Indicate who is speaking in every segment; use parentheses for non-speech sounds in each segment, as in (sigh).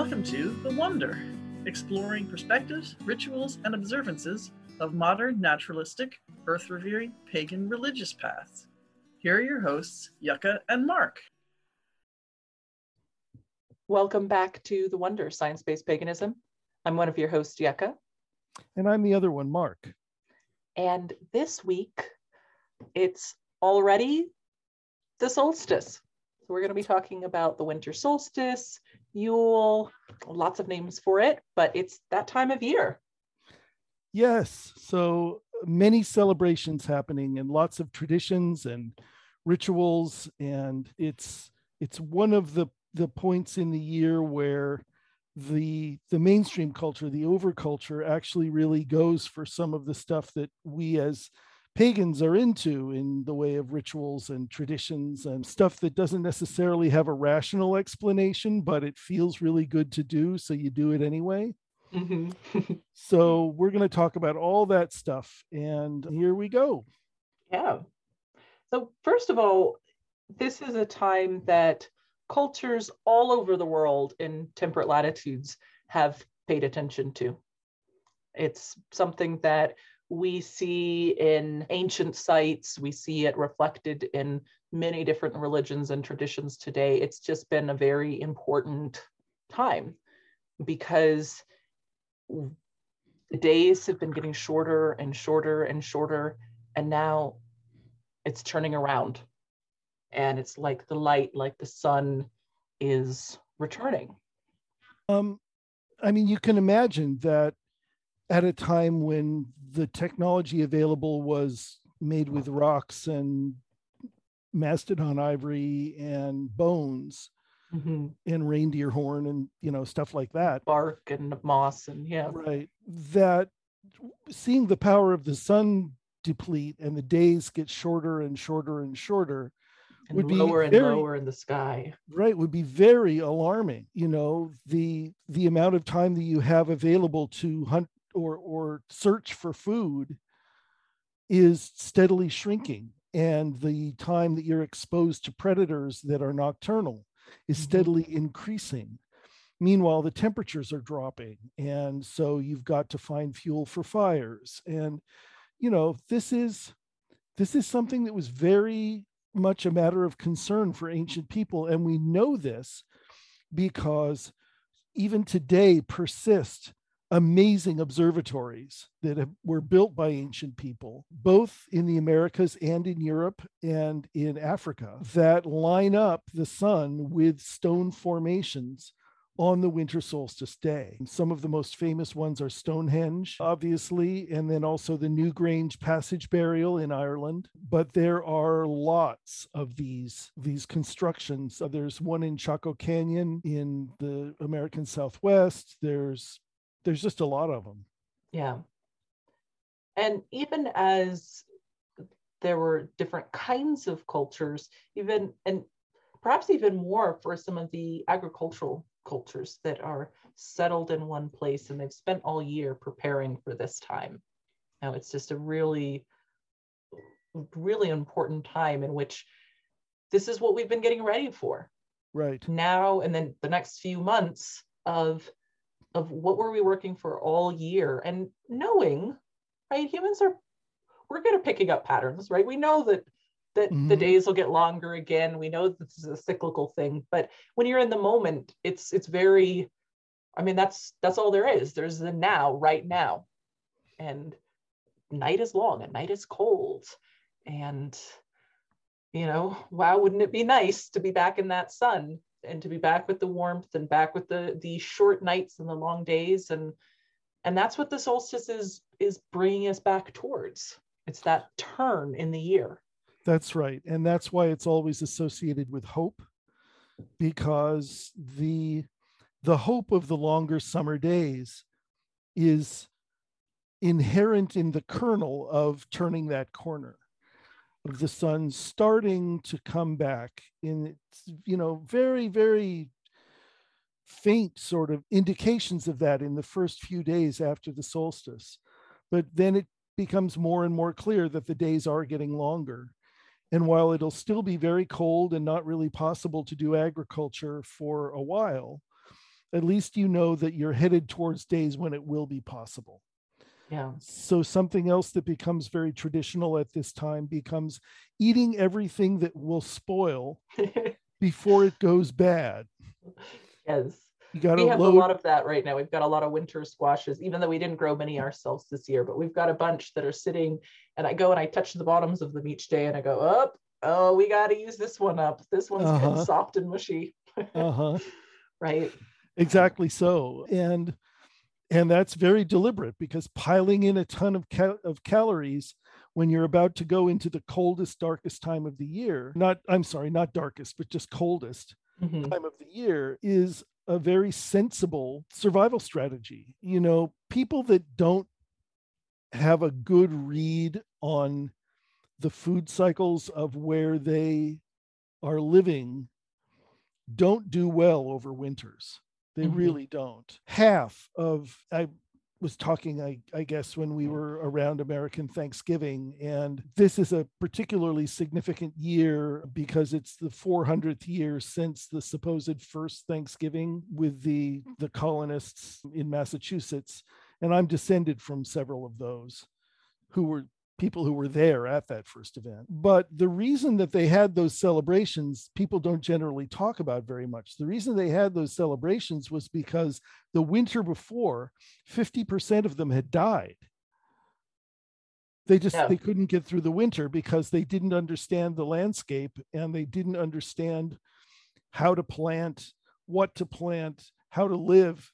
Speaker 1: Welcome to The Wonder, exploring perspectives, rituals, and observances of modern naturalistic, earth revering, pagan religious paths. Here are your hosts, Yucca and Mark.
Speaker 2: Welcome back to The Wonder, Science Based Paganism. I'm one of your hosts, Yucca.
Speaker 3: And I'm the other one, Mark.
Speaker 2: And this week, it's already the solstice. So we're going to be talking about the winter solstice, Yule, lots of names for it, but it's that time of year.
Speaker 3: Yes. So many celebrations happening and lots of traditions and rituals. And it's it's one of the the points in the year where the the mainstream culture the overculture actually really goes for some of the stuff that we as pagans are into in the way of rituals and traditions and stuff that doesn't necessarily have a rational explanation but it feels really good to do so you do it anyway mm-hmm. (laughs) so we're going to talk about all that stuff and here we go
Speaker 2: yeah so first of all this is a time that cultures all over the world in temperate latitudes have paid attention to. It's something that we see in ancient sites, we see it reflected in many different religions and traditions today. It's just been a very important time because the days have been getting shorter and shorter and shorter, and now it's turning around and it's like the light like the sun is returning
Speaker 3: um i mean you can imagine that at a time when the technology available was made with rocks and mastodon ivory and bones mm-hmm. and reindeer horn and you know stuff like that.
Speaker 2: Bark and moss and yeah.
Speaker 3: Right. That seeing the power of the sun deplete and the days get shorter and shorter and shorter
Speaker 2: and would be lower and very, lower in the sky.
Speaker 3: Right would be very alarming you know the the amount of time that you have available to hunt or or search for food is steadily shrinking and the time that you're exposed to predators that are nocturnal is mm-hmm. steadily increasing meanwhile the temperatures are dropping and so you've got to find fuel for fires and you know this is this is something that was very much a matter of concern for ancient people. And we know this because even today persist amazing observatories that have, were built by ancient people, both in the Americas and in Europe and in Africa, that line up the sun with stone formations on the winter solstice day. Some of the most famous ones are Stonehenge, obviously, and then also the Newgrange Passage Burial in Ireland. But there are lots of these, these constructions. There's one in Chaco Canyon in the American Southwest. There's there's just a lot of them.
Speaker 2: Yeah. And even as there were different kinds of cultures, even and perhaps even more for some of the agricultural cultures that are settled in one place and they've spent all year preparing for this time. Now it's just a really, really important time in which this is what we've been getting ready for.
Speaker 3: Right.
Speaker 2: Now and then the next few months of of what were we working for all year and knowing, right? Humans are we're good at picking up patterns, right? We know that that mm-hmm. the days will get longer again. We know this is a cyclical thing, but when you're in the moment, it's it's very I mean that's that's all there is. There's the now, right now. And night is long and night is cold. And you know, wow, wouldn't it be nice to be back in that sun and to be back with the warmth and back with the the short nights and the long days and and that's what the solstice is is bringing us back towards. It's that turn in the year.
Speaker 3: That's right. And that's why it's always associated with hope because the the hope of the longer summer days is inherent in the kernel of turning that corner of the sun starting to come back in its you know very very faint sort of indications of that in the first few days after the solstice but then it becomes more and more clear that the days are getting longer and while it'll still be very cold and not really possible to do agriculture for a while, at least you know that you're headed towards days when it will be possible.
Speaker 2: Yeah.
Speaker 3: So something else that becomes very traditional at this time becomes eating everything that will spoil (laughs) before it goes bad.
Speaker 2: yes.
Speaker 3: You got
Speaker 2: We have
Speaker 3: load.
Speaker 2: a lot of that right now. We've got a lot of winter squashes, even though we didn't grow many ourselves this year, but we've got a bunch that are sitting and I go and I touch the bottoms of them each day and I go, up, oh, we got to use this one up. This one's getting
Speaker 3: Uh-huh.
Speaker 2: soft and mushy, (laughs)
Speaker 3: uh-huh.
Speaker 2: right?
Speaker 3: Exactly so. And and that's very deliberate because piling in a ton of cal- of calories when you're about to go into the coldest darkest time of the year, not I'm sorry, not darkest, but just coldest
Speaker 2: Mhm.
Speaker 3: time of the year is a very sensible survival strategy. You know, people that don't have a good read on the food cycles of where they are living don't do well over winters. They
Speaker 2: Mhm.
Speaker 3: really don't. Half of I was talking, I, I guess, when we were around American Thanksgiving, and this is a particularly significant year because it's the 400th year since the supposed first Thanksgiving with the the colonists in Massachusetts, and I'm descended from several of those who were people who were there at that first event. But the reason that they had those celebrations, people don't generally talk about very much. The reason they had those celebrations was because the winter before, 50% of them had died. They just
Speaker 2: Yeah.
Speaker 3: they couldn't get through the winter because they didn't understand the landscape and they didn't understand how to plant, what to plant, how to live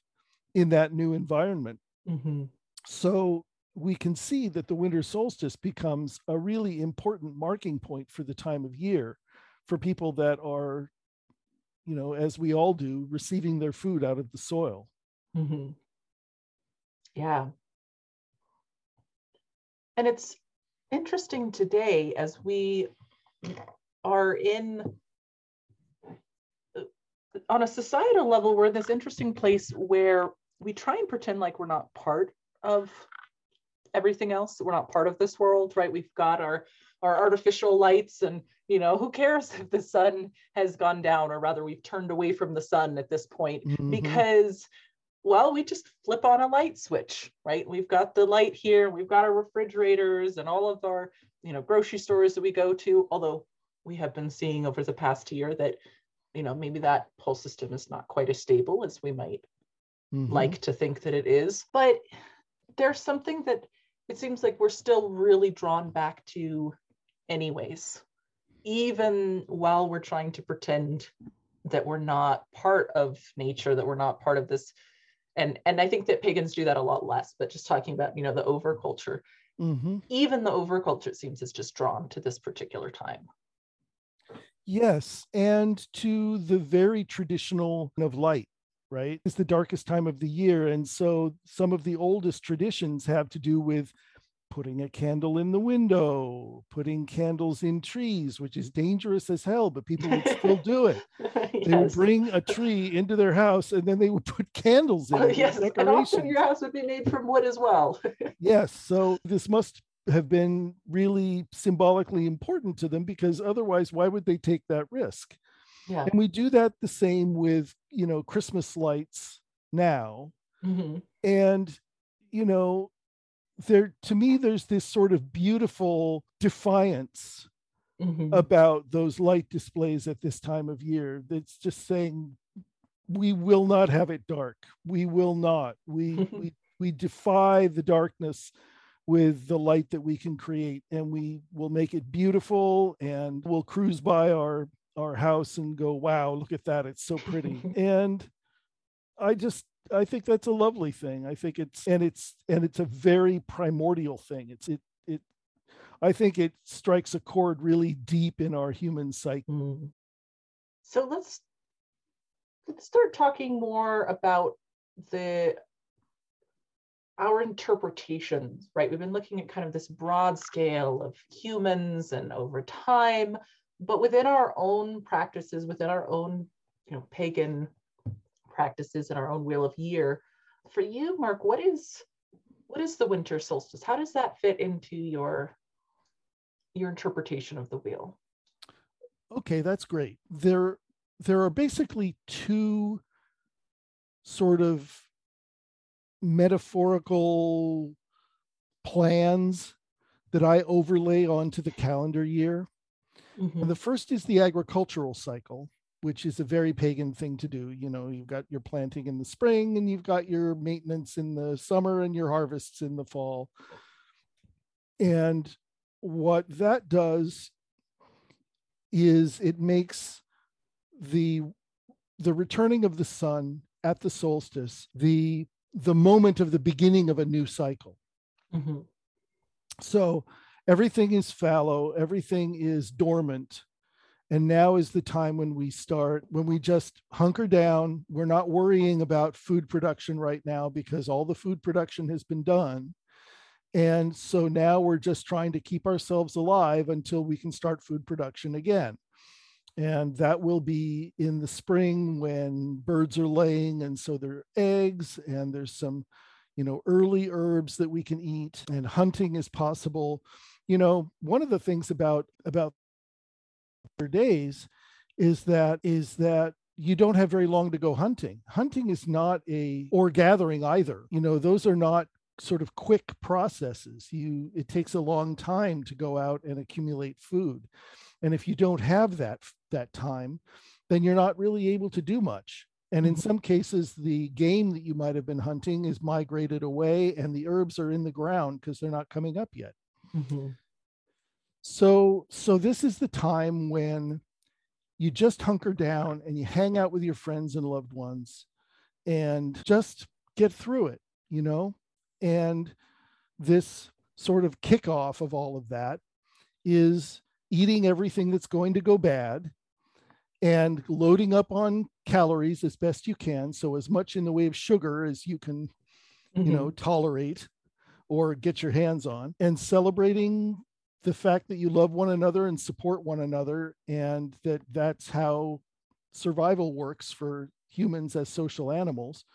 Speaker 3: in that new environment.
Speaker 2: Mhm.
Speaker 3: So we can see that the winter solstice becomes a really important marking point for the time of year for people that are, you know, as we all do, receiving their food out of the soil.
Speaker 2: Mm-hmm. Yeah. And it's interesting today as we are in uh, on a societal level, we're in this interesting place where we try and pretend like we're not part of everything else. We're not part of this world, right? We've got our our artificial lights and you know who cares (laughs) if the sun has gone down or rather we've turned away from the sun at this point
Speaker 3: Mhm.
Speaker 2: because well we just flip on a light switch right we've got the light here we've got our refrigerators and all of our you know grocery stores that we go to although we have been seeing over the past year that you know maybe that whole system is not quite as stable as we might
Speaker 3: Mhm.
Speaker 2: like to think that it is but there's something that it seems like we're still really drawn back to anyways even while we're trying to pretend that we're not part of nature that we're not part of this. And and i think that pagans do that a lot less but just talking about you know the overculture.
Speaker 3: Mhm.
Speaker 2: even the overculture it seems is just drawn to this particular time.
Speaker 3: Yes, and to the very traditional of light, right? It's the darkest time of the year. And so some of the oldest traditions have to do with putting a candle in the window, putting candles in trees, which is dangerous as hell, but people would still do it. (laughs) They would bring a tree into their house and then they would put candles in
Speaker 2: Oh,
Speaker 3: it.
Speaker 2: yes and often your house would be made from wood as well (laughs)
Speaker 3: Yes. So this must have been really symbolically important to them because otherwise, why would they take that risk?
Speaker 2: Yeah
Speaker 3: And we do that the same with, you know, Christmas lights now.
Speaker 2: Mhm.
Speaker 3: And, you know, there to me, there's this sort of beautiful defiance
Speaker 2: Mhm.
Speaker 3: about those light displays at this time of year that's just saying we will not have it dark we will not we (laughs) we we defy the darkness with the light that we can create and we will make it beautiful and we'll cruise by our our house and go wow look at that it's so pretty (laughs) and i just i think that's a lovely thing i think it's and it's and it's a very primordial thing it's it it i think it strikes a chord really deep in our human psyche
Speaker 2: Mm. So let's let's start talking more about the our interpretations, right? We've been looking at kind of this broad scale of humans and over time, but within our own practices, within our own, you know, pagan practices and our own wheel of year. For you, Mark, what is what is the winter solstice? How does that fit into your your interpretation of the wheel?
Speaker 3: okay that's great there there are basically two sort of metaphorical plans that I overlay onto the calendar year.
Speaker 2: Mhm.
Speaker 3: And the first is the agricultural cycle, which is a very pagan thing to do. You know, you've got your planting in the spring and you've got your maintenance in the summer and your harvests in the fall. And what that does is it makes the the returning of the sun at the solstice the the moment of the beginning of a new cycle
Speaker 2: Mhm.
Speaker 3: so everything is fallow, everything is dormant. And now is the time when we start, when we just hunker down. We're not worrying about food production right now because all the food production has been done. And so now we're just trying to keep ourselves alive until we can start food production again. And that will be in the spring when birds are laying. And so there are eggs and there's some you know early herbs that we can eat and hunting is possible you know one of the things about about days is that is that you don't have very long to go hunting. Hunting is not a or gathering either. You know those are not sort of quick processes. You it takes a long time to go out and accumulate food. And if you don't have that that time then you're not really able to do much. And in
Speaker 2: Mhm.
Speaker 3: some cases, the game that you might have been hunting is migrated away and the herbs are in the ground because they're not coming up yet.
Speaker 2: Mhm.
Speaker 3: So, so this is the time when you just hunker down and you hang out with your friends and loved ones and just get through it, you know? And this sort of kickoff of all of that is eating everything that's going to go bad and loading up on calories as best you can. So, as much in the way of sugar as you can, you
Speaker 2: Mhm.
Speaker 3: know, tolerate or get your hands on, and celebrating the fact that you love one another and support one another, and that that's how survival works for humans as social animals.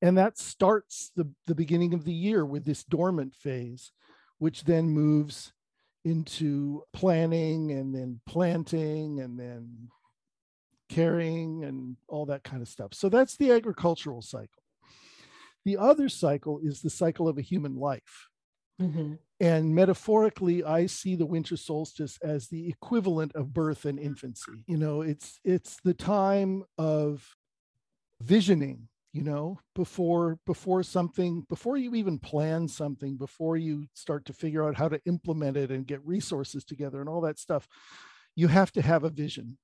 Speaker 3: And that starts the, the beginning of the year with this dormant phase, which then moves into planning and then planting and then caring and all that kind of stuff. So that's the agricultural cycle. The other cycle is the cycle of a human life.
Speaker 2: Mhm.
Speaker 3: And metaphorically, I see the winter solstice as the equivalent of birth and infancy. You know, it's it's the time of visioning, you know, before before something, before you even plan something, before you start to figure out how to implement it and get resources together and all that stuff, you have to have a vision.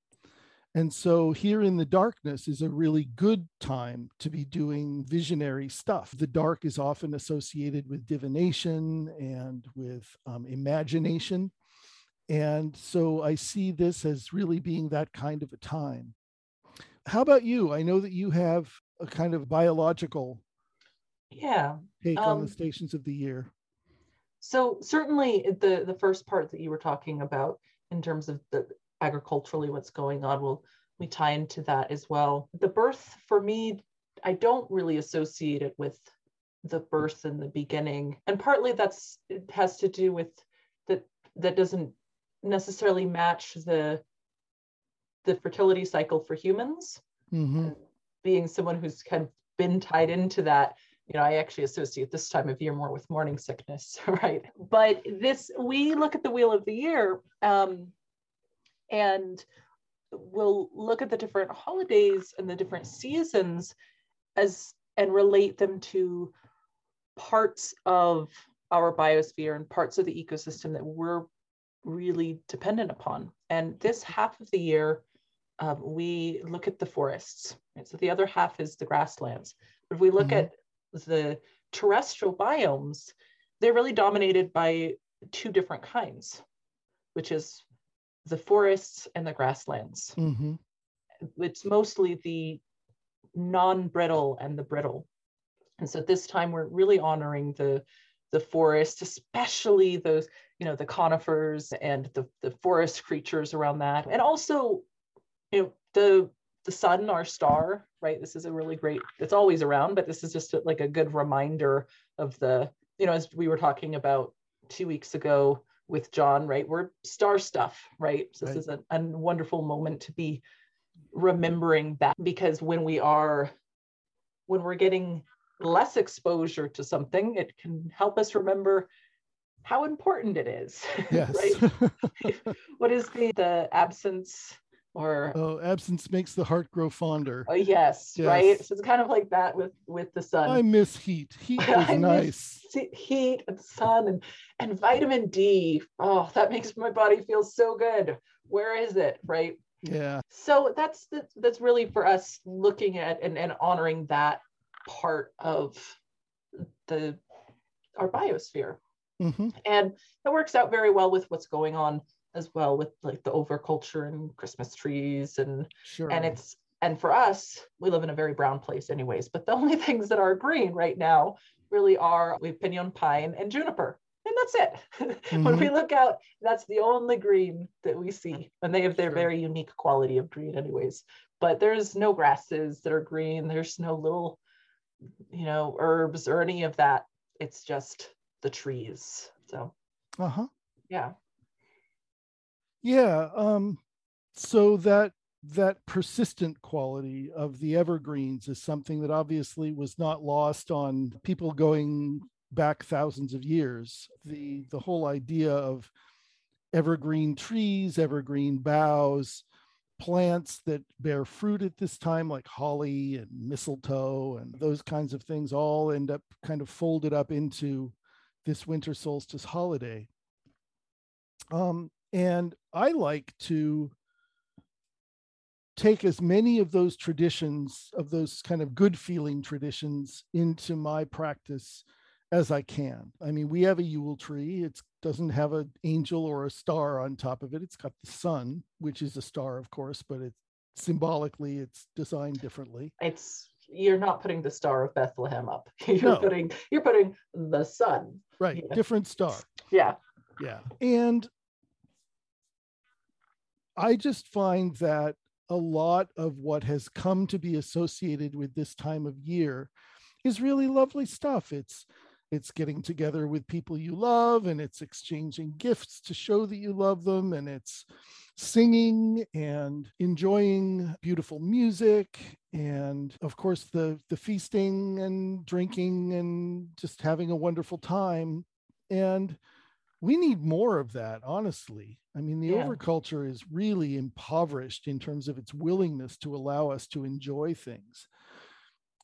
Speaker 3: And so here in the darkness is a really good time to be doing visionary stuff. The dark is often associated with divination and with um, imagination. And so I see this as really being that kind of a time. How about you? I know that you have a kind of biological
Speaker 2: Yeah.
Speaker 3: take on
Speaker 2: Um,
Speaker 3: the stations of the year.
Speaker 2: So certainly the the first part that you were talking about in terms of the agriculturally what's going on will we tie into that as well. The birth for me, I don't really associate it with the birth in the beginning. And partly that's it has to do with that that doesn't necessarily match the the fertility cycle for humans
Speaker 3: Mhm.
Speaker 2: being someone who's kind of been tied into that you know i actually associate this time of year more with morning sickness (laughs) right but this we look at the wheel of the year um, and we'll look at the different holidays and the different seasons as and relate them to parts of our biosphere and parts of the ecosystem that we're really dependent upon and this half of the year um, we look at the forests. Right? So the other half is the grasslands. But if we look
Speaker 3: Mhm.
Speaker 2: at the terrestrial biomes, they're really dominated by two different kinds, which is the forests and the grasslands.
Speaker 3: Mhm.
Speaker 2: It's mostly the non-brittle and the brittle. And so this time we're really honoring the the forest, especially those, you know, the conifers and the, the forest creatures around that. And also you know the the sun our star right this is a really great it's always around but this is just a, like a good reminder of the you know as we were talking about two weeks ago with john right we're star stuff right so this
Speaker 3: Right.
Speaker 2: is a, a wonderful moment to be remembering that because when we are when we're getting less exposure to something, it can help us remember how important it is. (laughs)
Speaker 3: Yes.
Speaker 2: right? (laughs) what is the, the absence or
Speaker 3: oh, absence makes the heart grow fonder.
Speaker 2: oh yes,
Speaker 3: Yes.
Speaker 2: right? So it's kind of like that with with the sun.
Speaker 3: I miss heat. Heat (laughs)
Speaker 2: I
Speaker 3: was
Speaker 2: miss
Speaker 3: nice.
Speaker 2: heat and sun and, and vitamin D. Oh, that makes my body feel so good. Where is it? Right.
Speaker 3: Yeah.
Speaker 2: So that's that's, that's really for us looking at and, and honoring that part of the our biosphere.
Speaker 3: hmm
Speaker 2: And it works out very well with what's going on as well with like the overculture and Christmas trees and
Speaker 3: Sure.
Speaker 2: and it's and for us we live in a very brown place anyways but the (laughs) only things that are green right now really are we have pinyon pine and juniper and that's it (laughs) when we look out that's the only green that we see and they have their
Speaker 3: Sure.
Speaker 2: very unique quality of green anyways but there's no grasses that are green there's no little you know herbs or any of that it's just the trees so
Speaker 3: uh-huh.
Speaker 2: yeah
Speaker 3: Yeah. Um, so that that persistent quality of the evergreens is something that obviously was not lost on people going back thousands of years. The the whole idea of evergreen trees, evergreen boughs, plants that bear fruit at this time, like holly and mistletoe and those kinds of things, all end up kind of folded up into this winter solstice holiday. Um, and I like to take as many of those traditions, of those kind of good feeling traditions, into my practice as I can. I mean, we have a Yule tree. It doesn't have an angel or a star on top of it. It's got the sun, which is a star, of course, but it's symbolically it's designed differently.
Speaker 2: it's you're not putting the star of bethlehem up (laughs) you're
Speaker 3: No.
Speaker 2: putting you're putting the sun
Speaker 3: Right, different star.
Speaker 2: yeah
Speaker 3: Yeah. And I just find that a lot of what has come to be associated with this time of year is really lovely stuff. It's it's getting together with people you love and it's exchanging gifts to show that you love them and it's singing and enjoying beautiful music and of course the the feasting and drinking and just having a wonderful time and we need more of that honestly. I mean the
Speaker 2: Yeah.
Speaker 3: overculture is really impoverished in terms of its willingness to allow us to enjoy things.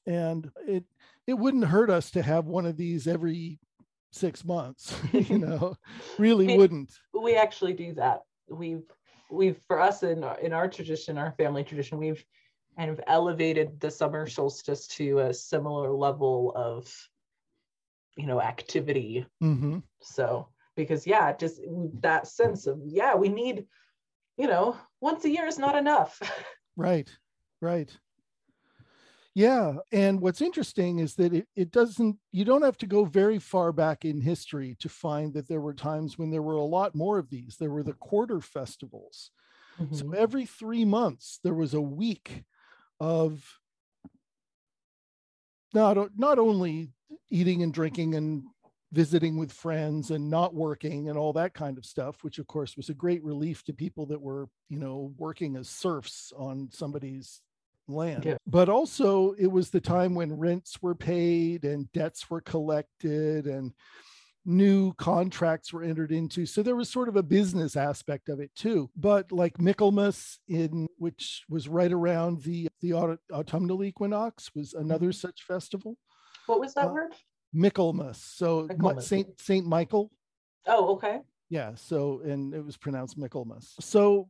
Speaker 3: And it it wouldn't hurt us to have one of these every six months (laughs) you (laughs) know? Really
Speaker 2: We-
Speaker 3: wouldn't.
Speaker 2: we actually do that. We've we've for us in our- in our tradition our family tradition we've kind of elevated the summer solstice to a similar level of you know activity.
Speaker 3: Hmm
Speaker 2: so because yeah just that sense of yeah we need you know once a year is not enough (laughs)
Speaker 3: Right, right. Yeah. And what's interesting is that it, it doesn't, you don't have to go very far back in history to find that there were times when there were a lot more of these. There were the quarter festivals. So
Speaker 2: Mhm.
Speaker 3: every three months, there was a week of not, not only eating and drinking and visiting with friends and not working and all that kind of stuff, which of course was a great relief to people that were, you know, working as serfs on somebody's land.
Speaker 2: Yeah.
Speaker 3: But also, it was the time when rents were paid and debts were collected and new contracts were entered into. So there was sort of a business aspect of it too. But like Michaelmas in which was right around the the autumn, autumnal equinox was another such festival.
Speaker 2: what was that
Speaker 3: uh,
Speaker 2: word
Speaker 3: Michaelmas. So Mi-
Speaker 2: Michaelmas.
Speaker 3: Saint Saint Michael.
Speaker 2: oh okay
Speaker 3: Yeah. So and it was pronounced Michaelmas. So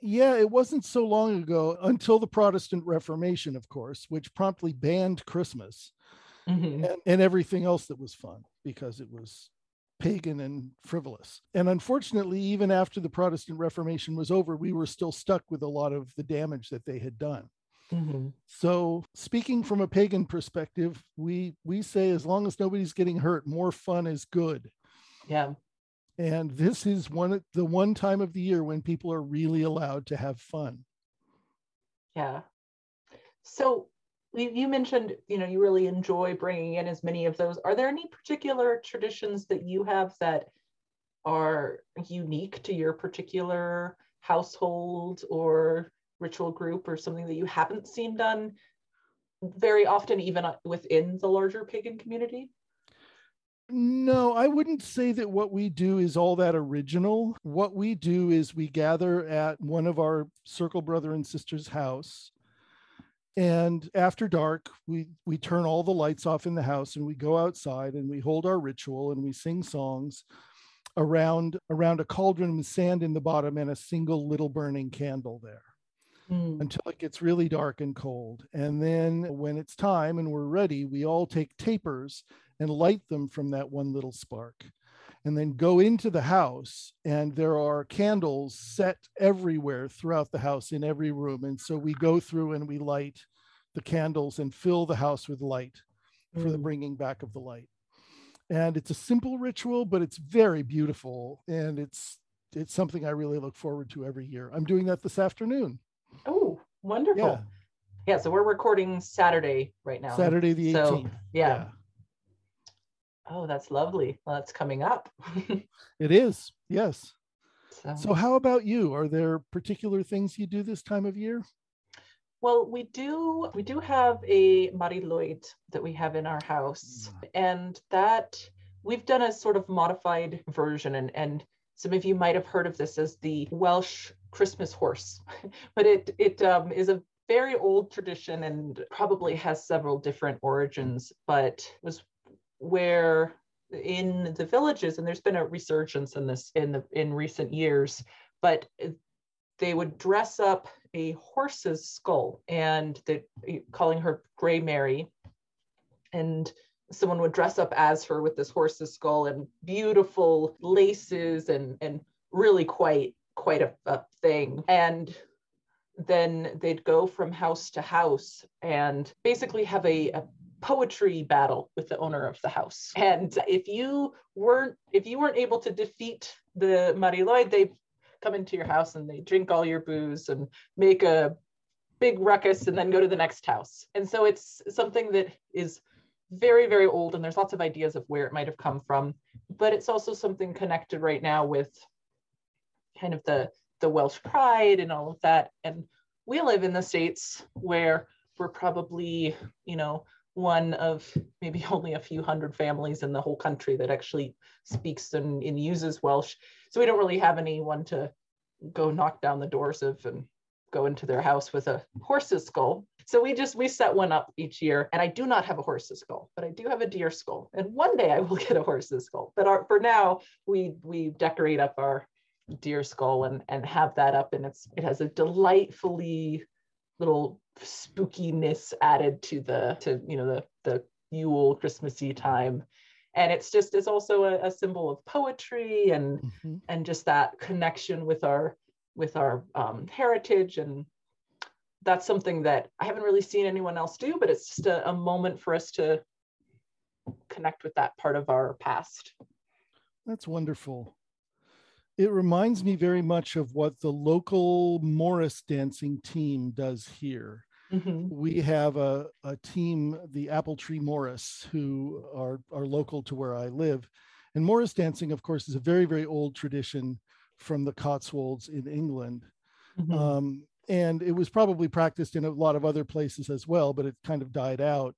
Speaker 3: yeah, it wasn't so long ago until the Protestant Reformation, of course, which promptly banned Christmas
Speaker 2: Mhm.
Speaker 3: and, and everything else that was fun because it was pagan and frivolous. And unfortunately, even after the Protestant Reformation was over, we were still stuck with a lot of the damage that they had done.
Speaker 2: Mhm.
Speaker 3: So, speaking from a pagan perspective, we we say as long as nobody's getting hurt, more fun is good.
Speaker 2: yeah
Speaker 3: And this is one the one time of the year when people are really allowed to have fun.
Speaker 2: Yeah. So you, you mentioned, you know, you really enjoy bringing in as many of those. Are there any particular traditions that you have that are unique to your particular household or ritual group or something that you haven't seen done very often even uh, within the larger pagan community?
Speaker 3: No, I wouldn't say that what we do is all that original. What we do is we gather at one of our circle brother and sister's house. And after dark, we, we turn all the lights off in the house and we go outside and we hold our ritual and we sing songs around around a cauldron with sand in the bottom and a single little burning candle there mm. until it gets really dark and cold. And then when it's time and we're ready, we all take tapers and light them from that one little spark and then go into the house and there are candles set everywhere throughout the house in every room and so we go through and we light the candles and fill the house with light mm. for the mm. bringing back of the light and it's a simple ritual but it's very beautiful and it's it's something i really look forward to every year i'm doing that this afternoon
Speaker 2: oh wonderful yeah, yeah so we're recording saturday right now
Speaker 3: saturday the 18th so,
Speaker 2: yeah. yeah Oh, that's lovely. Well, that's coming up. (laughs)
Speaker 3: it is. Yes. So. so, how about you? Are there particular things you do this time of year?
Speaker 2: Well, we do we do have a Mari Lwyd that we have in our house. Mm. And that we've done a sort of modified version and and some of you might have heard of this as the Welsh Christmas horse. (laughs) but it it um, is a very old tradition and probably has several different origins, but was where in the villages and there's been a resurgence in this in the in recent years but they would dress up a horse's skull and they calling her gray mary and someone would dress up as her with this horse's skull and beautiful laces and and really quite quite a, a thing and then they'd go from house to house and basically have a, a poetry battle with the owner of the house. And if you weren't if you weren't able to defeat the Mari Lwyd, they come into your house and they drink all your booze and make a big ruckus and then go to the next house. And so it's something that is very very old and there's lots of ideas of where it might have come from, but it's also something connected right now with kind of the the Welsh pride and all of that. And we live in the states where we're probably, you know, one of maybe (laughs) only a few hundred families in the whole country that actually speaks and, and, uses Welsh. So we don't really have anyone to go knock down the doors of and go into their house with a horse's skull. So we just we set one up each year, and I do not have a horse's skull, but I do have a deer skull. And one day I will (laughs) get a horse's skull. But our, for now, we we decorate up our deer skull and and have that up, and it's it has a delightfully little spookiness added to the to you know the the Yule Christmassy time. And it's just it's also a, a symbol of poetry and mm-hmm. and just that connection with our with our um, heritage. And that's something that I haven't really seen anyone else do but it's just a, a moment for us to connect with that part of our past.
Speaker 3: That's wonderful it reminds me very much of what the local Morris dancing team does here. Mm-hmm. We have a, a team, the Apple Tree Morris, who are, are local to where I live. And Morris dancing, of course, is a very, very old tradition from the Cotswolds in England. Mm-hmm. Um, and it was probably practiced in a lot of other places as well, but it kind of died out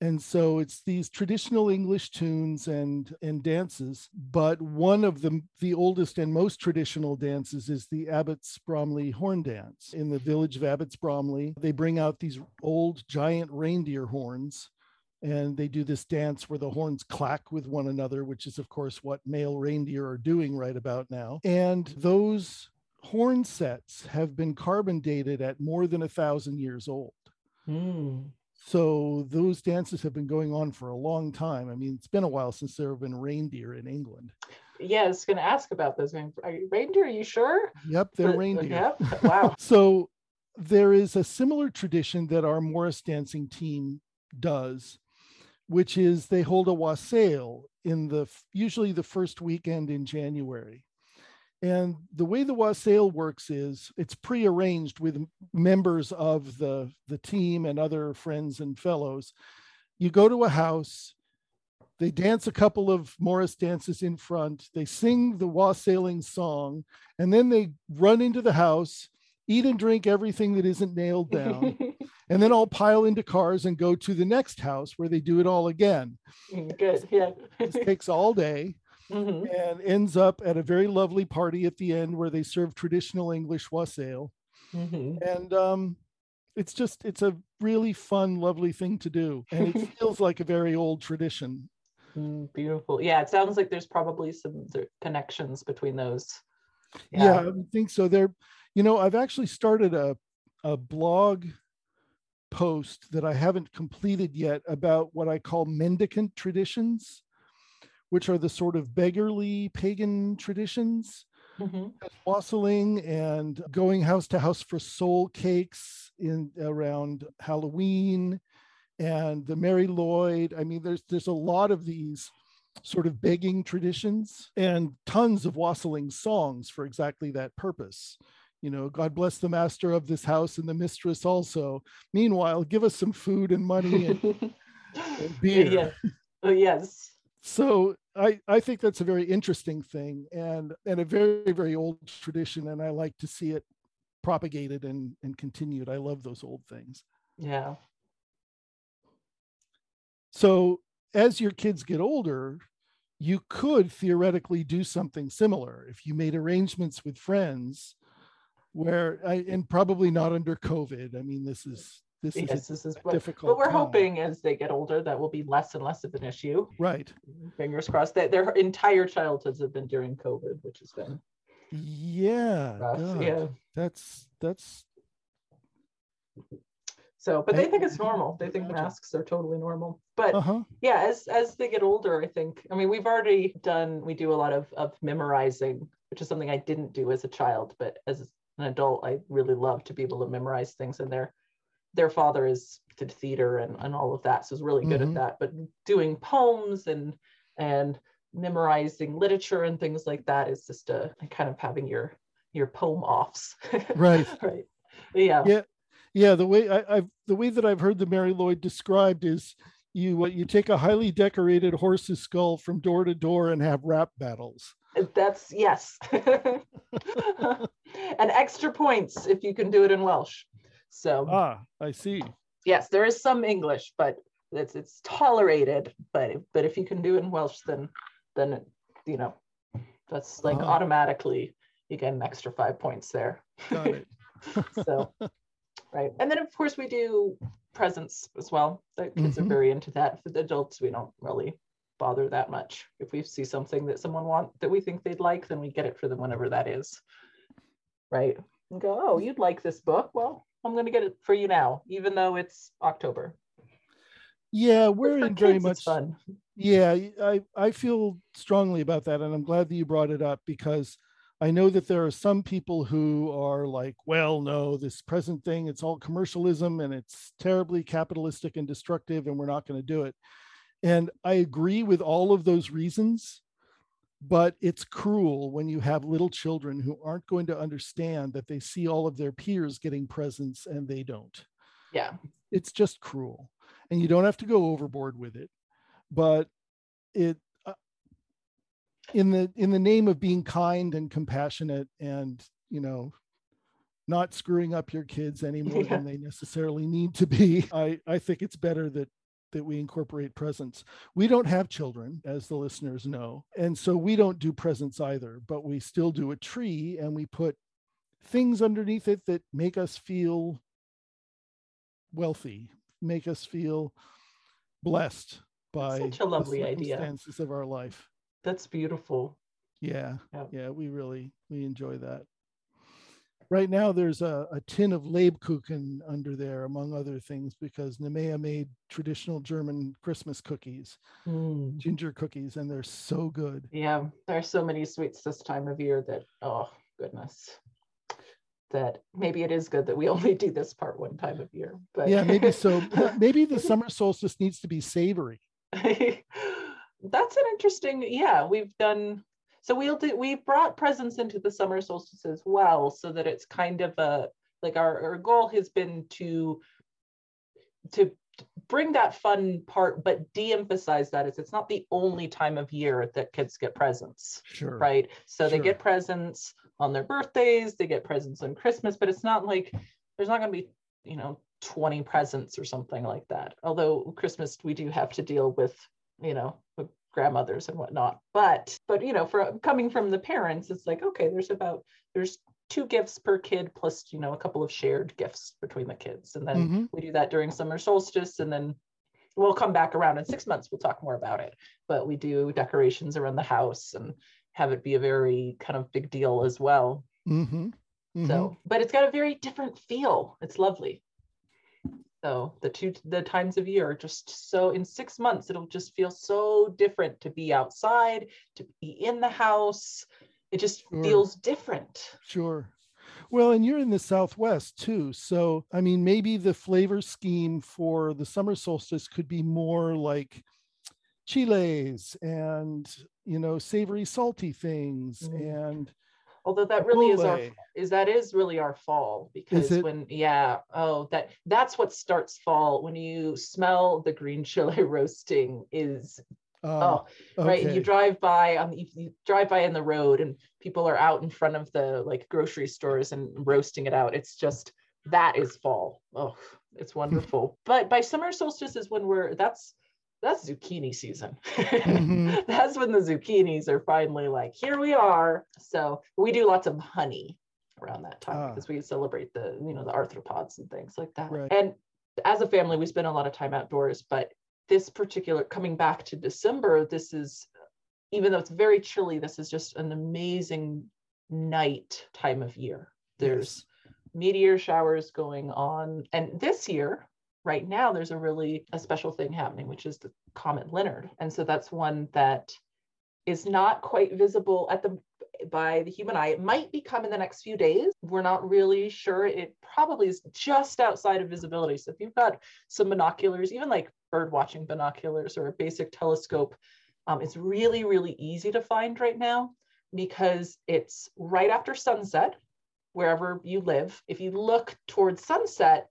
Speaker 3: and so it's these traditional english tunes and and dances but one of the the oldest and most traditional dances is the abbots bromley horn dance. In the village of abbots bromley they bring out these old giant reindeer horns and they do this dance where the horns clack with one another which is of course what male reindeer are doing right about now. And those horn sets have been carbon dated at more than a thousand years old. Mm. So those dances have been going on for a long time. I mean, it's been a while since there have been reindeer in England.
Speaker 2: Yeah, I was going to ask about those. Are you reindeer? Are you sure?
Speaker 3: Yep, they're the, reindeer.
Speaker 2: Yep. (laughs) Wow.
Speaker 3: so there is a similar tradition that our Morris dancing team does, which is they hold a wassail in the usually the first weekend in January. And the way the wassail works is it's prearranged with members of the, the team and other friends and fellows. You go to a house, they dance a couple of Morris dances in front, they sing the wassailing song, and then they run into the house, eat and drink everything that isn't nailed down. (laughs) and then all pile into cars and go to the next house where they do it all again.
Speaker 2: Mm, Good. Yeah.
Speaker 3: This (laughs) takes all day
Speaker 2: Mhm.
Speaker 3: and ends up at a very lovely party at the end where they serve traditional English wassail.
Speaker 2: Mhm.
Speaker 3: And um, it's just, it's a really fun, lovely thing to do. And it (laughs) feels like a very old tradition.
Speaker 2: Mm, Beautiful. Yeah, it sounds like there's probably some connections between those.
Speaker 3: Yeah, I think so. There, you know, I've actually started a, a blog post that I haven't completed yet about what I call mendicant traditions, which are the sort of beggarly pagan traditions.
Speaker 2: Mhm.
Speaker 3: wassailing and going house to house for soul cakes in around Halloween and the Mari Lwyd. I mean, there's there's a lot of these sort of begging traditions and tons of wassailing songs for exactly that purpose. You know, God bless the master of this house and the mistress also. Meanwhile, give us some food and money and, (laughs) and beer
Speaker 2: Yeah. Oh, yes.
Speaker 3: So I, I think that's a very interesting thing and, and a very, very old tradition. And I like to see it propagated and, and continued. I love those old things.
Speaker 2: Yeah.
Speaker 3: So as your kids get older, you could theoretically do something similar if you made arrangements with friends where I, and probably not under COVID. I mean, this is, this
Speaker 2: Yes,
Speaker 3: a
Speaker 2: this is what,
Speaker 3: difficult.
Speaker 2: but we're
Speaker 3: time.
Speaker 2: hoping as they get older that will be less and less of an issue.
Speaker 3: Right.
Speaker 2: Fingers crossed that their entire childhoods have been during COVID, which has been
Speaker 3: Yeah.
Speaker 2: rough. Yeah.
Speaker 3: That's, that's,
Speaker 2: So, but they think it's normal. They think masks are totally normal. But
Speaker 3: uh-huh.
Speaker 2: yeah, as as they get older, I think. I mean, we've already done. We do a lot of of memorizing, which is something I didn't do as a child, but as an adult, I really love to be able to memorize things. And their their father is did theater and and all of that, so is really good
Speaker 3: Mhm.
Speaker 2: at that. But doing poems and and memorizing literature and things like that is just a kind of having your your poem offs. (laughs)
Speaker 3: Right.
Speaker 2: right. Yeah.
Speaker 3: Yeah. Yeah, the way I, I've the way that I've heard the Mari Lwyd described is you uh, you take a highly decorated horse's skull from door to door and have rap battles.
Speaker 2: That's yes. (laughs) (laughs) and extra points if you can do it in Welsh. So
Speaker 3: Ah, I see.
Speaker 2: yes, there is some English, but it's it's tolerated. But but if you can do it in Welsh, then then it, you know that's like
Speaker 3: Ah.
Speaker 2: automatically you get an extra five points there.
Speaker 3: Got it. (laughs)
Speaker 2: so right, and then of course we do presents as well. The kids
Speaker 3: Mhm.
Speaker 2: are very into that. For the adults, we don't really bother that much. If we see something that someone want that we think they'd like, then we get it for them whenever that is. Right. And go, oh, you'd like this book? Well, I'm going to get it for you now, even though it's October.
Speaker 3: Yeah, we're in very much
Speaker 2: fun.
Speaker 3: Yeah, I, I feel strongly about that. And I'm glad that you brought it up because I know that there are some people who are like, well, no, this present thing, it's all commercialism and it's terribly capitalistic and destructive, and we're not going to do it. And I agree with all of those reasons, but it's cruel when you have little children who aren't going to understand that they see all of their peers getting presents and they don't
Speaker 2: Yeah.
Speaker 3: it's just cruel and you don't have to go overboard with it but it uh, in the in the name of being kind and compassionate and you know not screwing up your kids (laughs) any more
Speaker 2: Yeah.
Speaker 3: than they necessarily need to be i i think it's better that that we incorporate presents we don't have children as the listeners know and so we don't do presents either but we still do a tree and we put things underneath it that make us feel wealthy make us feel blessed by
Speaker 2: Such a lovely
Speaker 3: the
Speaker 2: idea.
Speaker 3: circumstances of our life
Speaker 2: That's beautiful.
Speaker 3: yeah
Speaker 2: Yeah.
Speaker 3: yeah we really we enjoy that right now there's a, a tin of Lebkuchen under there among other things because Nemea made traditional german christmas cookies
Speaker 2: Mm.
Speaker 3: ginger cookies and they're so good
Speaker 2: Yeah, there are so many sweets this time of year that, oh, goodness. That maybe it is good that we (laughs) only do this part one time of year. But
Speaker 3: yeah maybe so (laughs) maybe the summer solstice needs to be savory (laughs)
Speaker 2: That's an interesting, yeah, we've done so we'll do we brought presents into the summer solstice as well, so that it's kind of a like our, our goal has been to to bring that fun part, but de-emphasize that is it's not the only time of year that kids get presents
Speaker 3: sure
Speaker 2: right? So they get presents on their birthdays, they get presents on Christmas, but it's not like there's not going to be you know, 20 presents or something like that. Although Christmas, we do have to deal with, you know, grandmothers and whatnot. But, but, you know, for coming from the parents, it's like, okay, there's about, there's two gifts per kid plus, you know, a couple of shared gifts between the kids. And then mm-hmm. we do that during summer solstice. And then we'll come back around in six months. We'll talk more about it. But we do decorations around the house and have it be a very kind of big deal as well. Mm-hmm. Mm-hmm. So, but it's got a very different feel. It's lovely. So the two the times of year are just so in six months it'll just feel so different to be outside, to be in the house. It just sure. feels different.
Speaker 3: Sure. Well, and you're in the Southwest too. So, I mean, maybe the flavor scheme for the summer solstice could be more like chiles and, you know, savory, salty things mm. and
Speaker 2: although that really is our is that is really our fall because when yeah oh that that's what starts fall when you smell the green (laughs) chili roasting is oh, oh right you drive by on you, you drive by in the road and people are out in front of the like grocery stores and roasting it out. It's just that is fall. Oh it's wonderful. But by summer solstice is when we're that's that's zucchini season. Mm-hmm. (laughs) that's when the zucchinis are finally like, here we are. So we do lots of honey around that time ah. because we celebrate the, you know, the arthropods and things like that. Right. And as a family, we spend a lot of time outdoors, but this particular coming back to December, this is even though it's very chilly, this is just an amazing night time of year. There's meteor showers going on. And this year, right now there's a really a special thing happening which is the comet leonard. And so that's one that is not quite visible at the by the human eye. It might become in the next few days. We're not really sure. It probably is just outside of visibility. So if you've got some binoculars even like bird watching binoculars or a basic telescope um, it's really really easy to find right now because it's right after sunset wherever you live. If you look towards sunset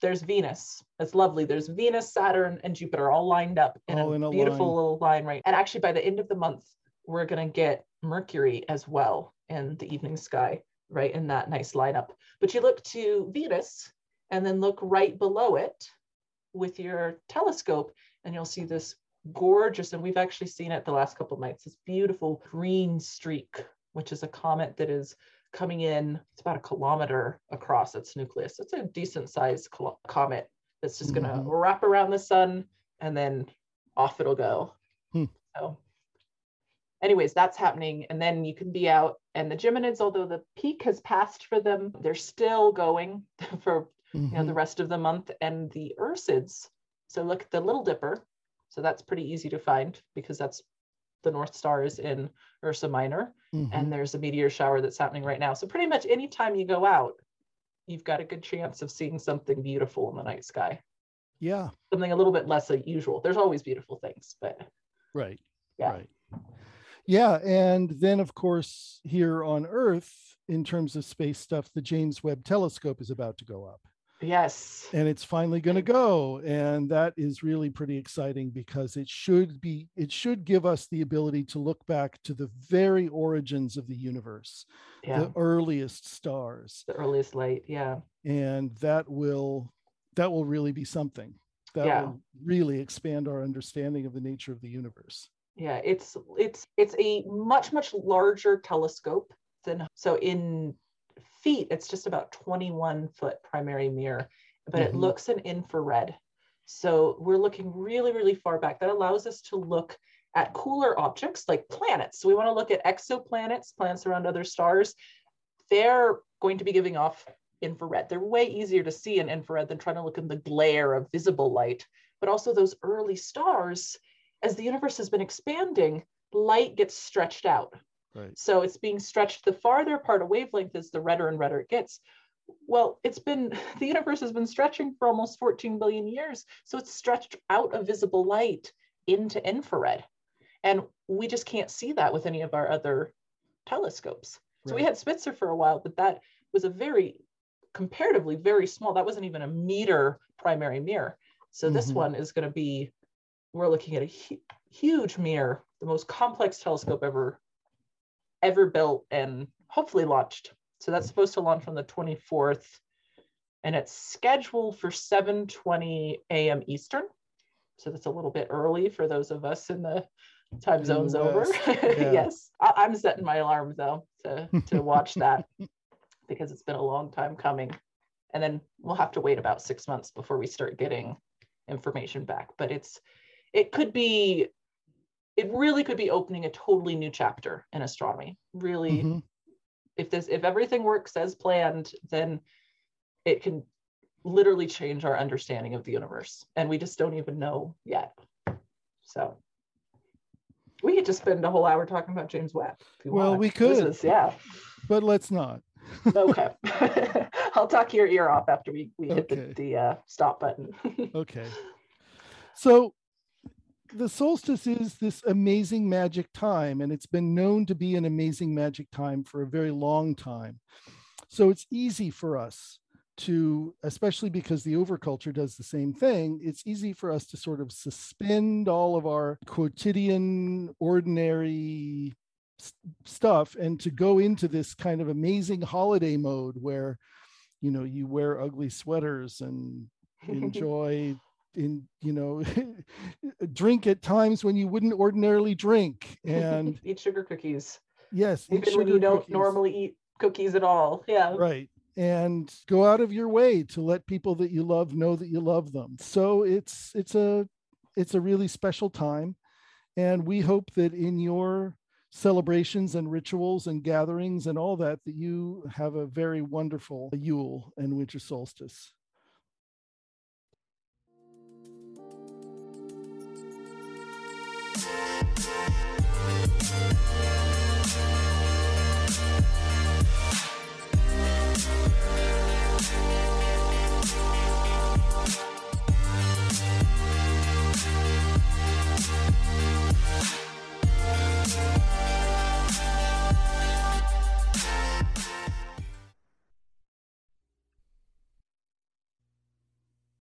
Speaker 2: there's Venus. That's lovely. There's Venus, Saturn, and Jupiter all lined up in, a, in a, beautiful line. little line, right? And actually, by the end of the month, we're going to get Mercury as well in the evening sky, right? In that nice lineup. But you look to Venus and then look right below it with your telescope, and you'll see this gorgeous, and we've actually seen it the last couple of nights, this beautiful green streak, which is a comet that is coming in. It's about a kilometer across its nucleus. It's a decent sized comet that's just going to mm-hmm. wrap around the sun and then off it'll go. Hmm. So, anyways, that's happening. And then you can be out. And the Geminids, although the peak has passed for them, they're still going (laughs) for mm-hmm. you know the mm-hmm. rest of the month. And the Ursids, so look at the Little Dipper. So that's pretty easy to find because that's the North Star is in Ursa Minor, mm-hmm. and there's a meteor shower that's happening right now. So pretty much anytime you go out, you've got a good chance of seeing something beautiful in the night sky.
Speaker 3: Yeah.
Speaker 2: Something a little bit less usual. There's always beautiful things, but
Speaker 3: right. Yeah. Right. Yeah, and then of course here on Earth, in terms of space stuff, the James Webb Telescope is about to go up.
Speaker 2: Yes.
Speaker 3: And it's finally going to go. And that is really pretty exciting because it should be, it should give us the ability to look back to the very origins of the universe, yeah. the earliest stars,
Speaker 2: the earliest light. Yeah.
Speaker 3: And that will, that will really be something that yeah. will really expand our understanding of the nature of the universe.
Speaker 2: Yeah. It's, it's, it's a much, much larger telescope than, so in feet, it's just about 21 foot primary mirror, but mm-hmm. it looks in infrared. So we're looking really, really far back. That allows us to look at cooler objects like planets. So we want to look at exoplanets, planets around other stars. They're going to be giving off infrared. They're way easier to see in infrared than trying to look in the glare of visible light. But also those early stars, as the universe has been expanding, light gets stretched out. Right. So it's being stretched the farther apart a wavelength is, the redder and redder it gets. Well, it's been, (laughs) the universe has been stretching for almost 14 billion years. So it's stretched out of visible light into infrared. And we just can't see that with any of our other telescopes. Right. So we had Spitzer for a while, but that was a very, comparatively very small, that wasn't even a meter primary mirror. So mm-hmm. this one is going to be, we're looking at a hu- huge mirror, the most complex telescope ever ever built and hopefully launched. So that's supposed to launch on the 24th and it's scheduled for 7:20 a.m. Eastern. So that's a little bit early for those of us in the time zones
Speaker 3: the
Speaker 2: over. (laughs)
Speaker 3: Yeah.
Speaker 2: yes, I- I'm setting my alarm though to to watch that (laughs) because it's been a long time coming, and then we'll have to wait about six months before we start getting information back. But it's it could be it really could be opening a totally new chapter in astronomy. Really,
Speaker 3: Mhm.
Speaker 2: if this if everything works as planned, then it can literally change our understanding of the universe, and we just don't even know yet. So we could just spend a whole hour talking about James Webb. if
Speaker 3: Well,
Speaker 2: want.
Speaker 3: we could.
Speaker 2: is- yeah.
Speaker 3: But let's not.
Speaker 2: Okay. (laughs) I'll talk your ear off after we, we hit
Speaker 3: Okay.
Speaker 2: the, the uh, stop button. (laughs)
Speaker 3: Okay. So the solstice is this amazing magic time, and it's been known to be an amazing magic time for a very long time. So it's easy for us to, especially because the overculture does the same thing, it's easy for us to sort of suspend all of our quotidian, ordinary s- stuff and to go into this kind of amazing holiday mode where you know you wear ugly sweaters and (laughs) enjoy in you know (laughs) drink at times when you wouldn't ordinarily drink and (laughs)
Speaker 2: eat sugar cookies.
Speaker 3: yes
Speaker 2: Even when you don't
Speaker 3: cookies.
Speaker 2: normally eat cookies at all. Yeah.
Speaker 3: right and go out of your way to let people that you love know that you love them so it's it's a it's a really special time and we hope that in your celebrations and rituals and gatherings and all that that you have a very wonderful yule and winter solstice Yeah.